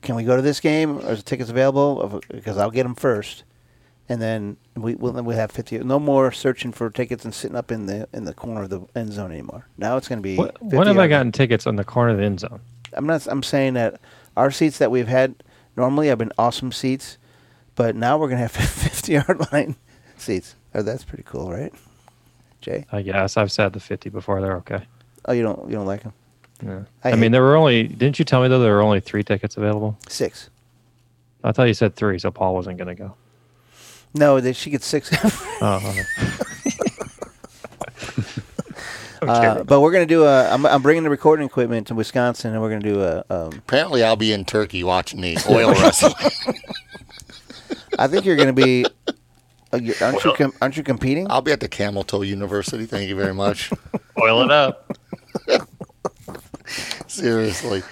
"Can we go to this game? Are the tickets available?" Because I'll get them first, and then we will then we have 50. No more searching for tickets and sitting up in the in the corner of the end zone anymore. Now it's going to be. What, when have I gotten tickets on the corner of the end zone? I'm not. I'm saying that our seats that we've had normally have been awesome seats, but now we're going to have 50 yard line seats. Oh, that's pretty cool, right? Jay, I guess I've sat the 50 before. They're okay. oh, you don't you don't like them? Yeah. I I, mean, there were only. Didn't you tell me though there were only three tickets available? Six. I thought you said three, so Paul wasn't going to go. No, they, she gets six. Oh, okay. I'm Uh, but we're gonna do a. I'm, I'm bringing the recording equipment to Wisconsin, and we're gonna do a. Um, Apparently, I'll be in Turkey watching the oil wrestling. I think you're gonna be. Uh, aren't you? Com- aren't you competing? I'll be at the Camel Toe University. Thank you very much. Oil it up. Seriously,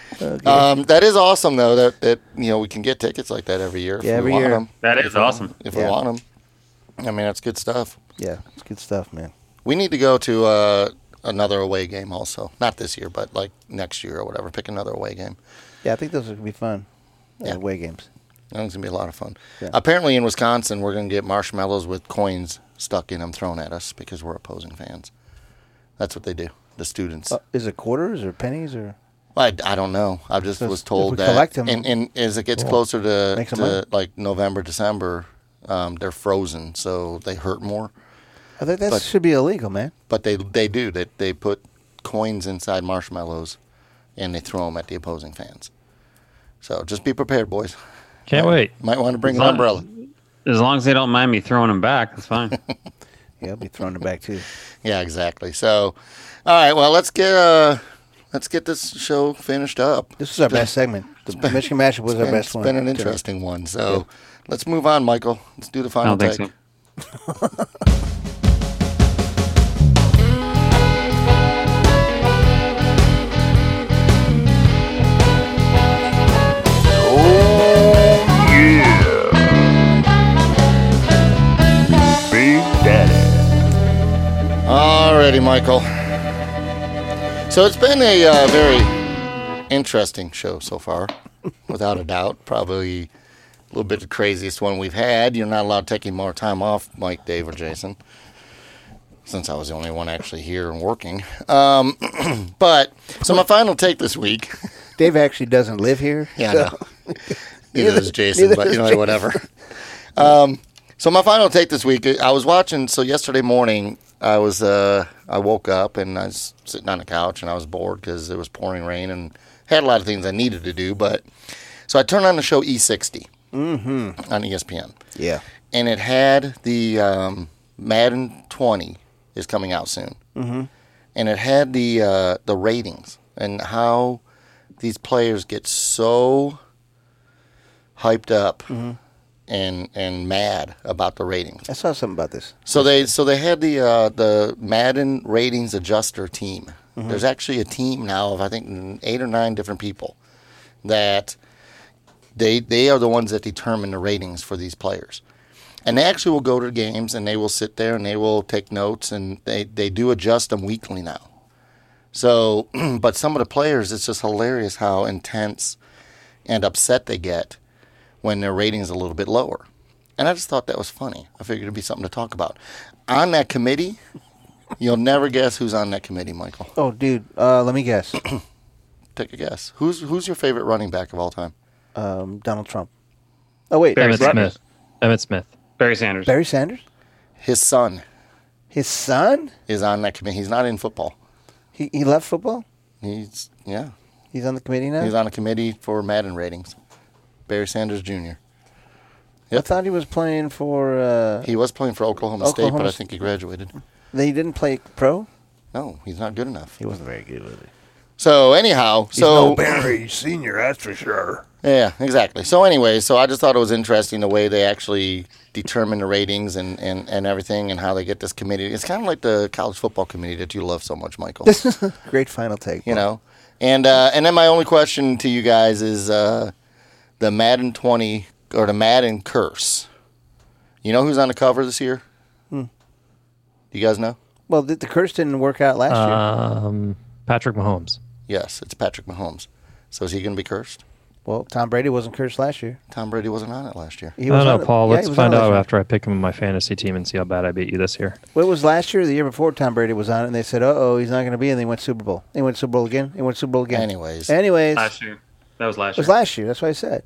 um, that is awesome though. That that you know we can get tickets like that every year. if Yeah, we every want year. 'em. That is awesome. If Yeah. we want them, I mean that's good stuff. Yeah, it's good stuff, man. We need to go to uh, another away game also. Not this year, but like next year or whatever. Pick another away game. Yeah, I think those are gonna be fun. Yeah, Yeah. away games. That's gonna be a lot of fun. Yeah. Apparently, in Wisconsin, we're gonna get marshmallows with coins stuck in them thrown at us because we're opposing fans. That's what they do. The students. Uh, is it quarters or pennies or? I, I don't know. I just So was told we that, collect 'em- and, and as it gets closer to, Make some money. to like November, December, um, they're frozen, so they hurt more. I think that But- should be illegal, man. But they they do they they put coins inside marshmallows, and they throw them at the opposing fans. So just be prepared, boys. Can't wait. Might want to bring an long- umbrella. As long as they don't mind me throwing them back, that's fine. Yeah, I'll be throwing them back too. Yeah, exactly. So, all right. Well, let's get uh, let's get this show finished up. This is our best segment. The Michigan mashup was our And best it's one. been an today. interesting one. So, let's move on, Michael. Let's do the final don't take. so. Oh, yeah. Big Daddy. Alrighty, Michael. So it's been a uh, very interesting show so far, without a doubt. Probably a little bit the craziest one we've had. You're not allowed to take any more time off, Mike, Dave, or Jason, since I was the only one actually here and working. Um, but so my final take this week. Dave actually doesn't live here. Yeah, so- know. Neither does Jason, neither but you know, whatever. Um, so my final take this week, I was watching. So yesterday morning, I was uh, I woke up and I was sitting on the couch and I was bored because it was pouring rain and had a lot of things I needed to do. But so I turned on the show E60 Mm-hmm. on ESPN, Yeah. and it had the um, Madden 20 is coming out soon, Mhm. and it had the uh, the ratings and how these players get so hyped up and and mad about the ratings. I saw something about this. So they so they had the uh, the Madden ratings adjuster team. There's actually a team now of I think eight or nine different people that they they are the ones that determine the ratings for these players. And they actually will go to games and they will sit there and they will take notes and they, they do adjust them weekly now. So, but some of the players, it's just hilarious how intense and upset they get when their rating's a little bit lower. And I just thought that was funny. I figured it'd be something to talk about. On that committee, you'll never guess who's on that committee, Michael. Oh, dude. Uh, let me guess. Take a guess. Who's who's your favorite running back of all time? Um, Donald Trump. Oh wait, Barry Emmitt Sanders. Smith. Emmitt Smith. Barry Sanders. Barry Sanders. His son His son. is on that committee. He's not in football. He he left football. He's yeah. He's on the committee now. He's on a committee for Madden ratings. Barry Sanders Jr. I thought he was playing for. Uh, He was playing for Oklahoma, State, but I think he graduated. they didn't play pro. No, he's not good enough. He wasn't very good with it. So anyhow, so Barry Senior, that's for sure. yeah, exactly. So anyway, so I just thought it was interesting the way they actually determine the ratings and, and, and everything and how they get this committee. It's kind of like the college football committee that you love so much, Michael. Great final take. you know, and uh, and then my only question to you guys is uh, the Madden twenty or the Madden curse. You know who's on the cover this year? Hmm. You guys know? Well, the, the curse didn't work out last year. Um, Patrick Mahomes. Yes, it's Patrick Mahomes. So is he going to be cursed? Well, Tom Brady wasn't cursed last year. Tom Brady wasn't on it last year. He I was don't know, it- Paul. yeah, let's he find out after I pick him in my fantasy team and see how bad I beat you this year. Well, it was last year, or the year before. Tom Brady was on it, and they said, "Uh oh, he's not going to be." And they went Super Bowl. They went Super Bowl again. They went Super Bowl again. Anyways, Anyways, Last year. That was last year. it was last year. That's what I said.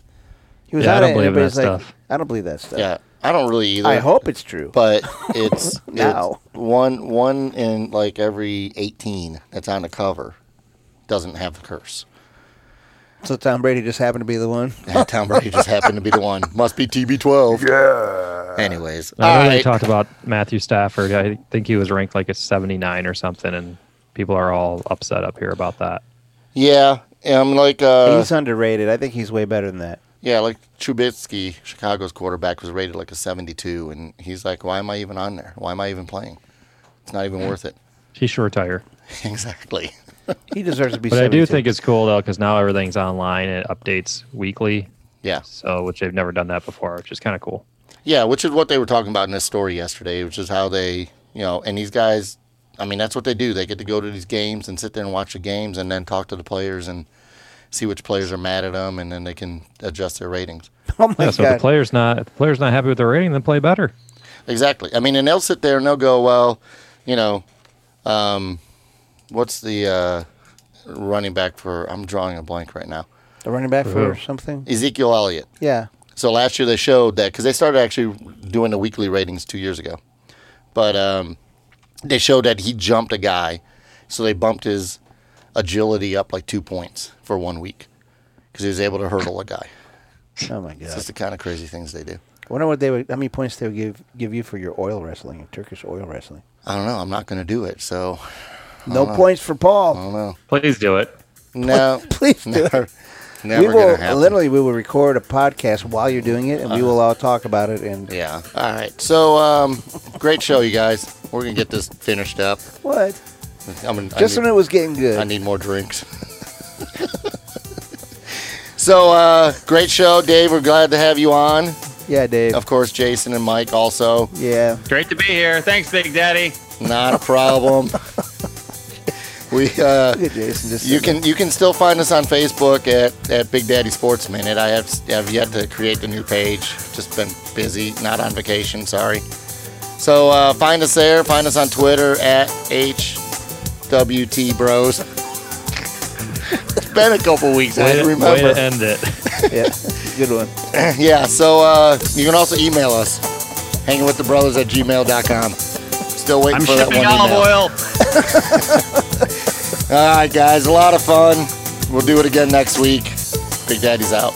He was Yeah, I on don't it, believe and in everybody's that like, stuff. "I don't believe that stuff." yeah, I don't really either. I hope it's true. but it's, Now. it's one one in like every eighteen that's on the cover doesn't have the curse. so Tom Brady just happened to be the one. And Tom Brady just happened to be the one. Must be TB12. Yeah. Anyways, I know all they talked about Matthew Stafford. I think he was ranked like a 79 or something, and people are all upset up here about that. Yeah, I'm like uh, he's underrated. I think he's way better than that. Yeah, like Trubisky, Chicago's quarterback was rated like a 72, and he's like, "Why am I even on there? Why am I even playing? It's not even worth it." He should retire. exactly. He deserves to be. But I do think it's cool though because now everything's online and it updates weekly. Yeah, So which they've never done that before, which is kind of cool. yeah, which is what they were talking about in this story yesterday, which is how they, you know, and these guys, I mean, that's what they do. They get to go to these games and sit there and watch the games, and then talk to the players and see which players are mad at them, and then they can adjust their ratings. Oh my yeah. So if god! the player's not if the player's not happy with their rating, then play better. Exactly. I mean, and they'll sit there and they'll go, well, you know, um, what's the uh, running back for. I'm drawing a blank right now. The running back for Who? something. Ezekiel Elliott. Yeah. So last year they showed that because they started actually doing the weekly ratings two years ago, but um, they showed that he jumped a guy, so they bumped his agility up like two points for one week because he was able to hurdle a guy. Oh my It's god. just the kind of crazy things they do. I wonder what they would. How many points they would give give you for your oil wrestling, your Turkish oil wrestling? I don't know. I'm not going to do it, so No points for Paul. I don't know. Please do it. No, Please do never, it. never we will gonna happen. literally we will record a podcast while you're doing it, and we will all talk about it. And Yeah. All right. So, um, great show, you guys. We're gonna get this finished up. what? I'm gonna, Just I when it was getting good. I need more drinks. so, uh, great show, Dave. We're glad to have you on. yeah, Dave. Of course, Jason and Mike also. Yeah. Great to be here. Thanks, Big Daddy. Not a problem. we. Uh, Look Jason. Just You sitting can you can still find us on Facebook at, at Big Daddy Sports Minute. I have have yet to create the new page. Just been busy, not on vacation. Sorry. So uh, find us there. Find us on Twitter at HWT Bros. it's been a couple weeks. I Way, to, way remember. to end it. Yeah. Good one. yeah. So uh, you can also email us. Hanging with the brothers at gmail.com. Still waiting I'm for that one. I'm shipping olive email. oil. All right, guys. A lot of fun. We'll do it again next week. Big Daddy's out.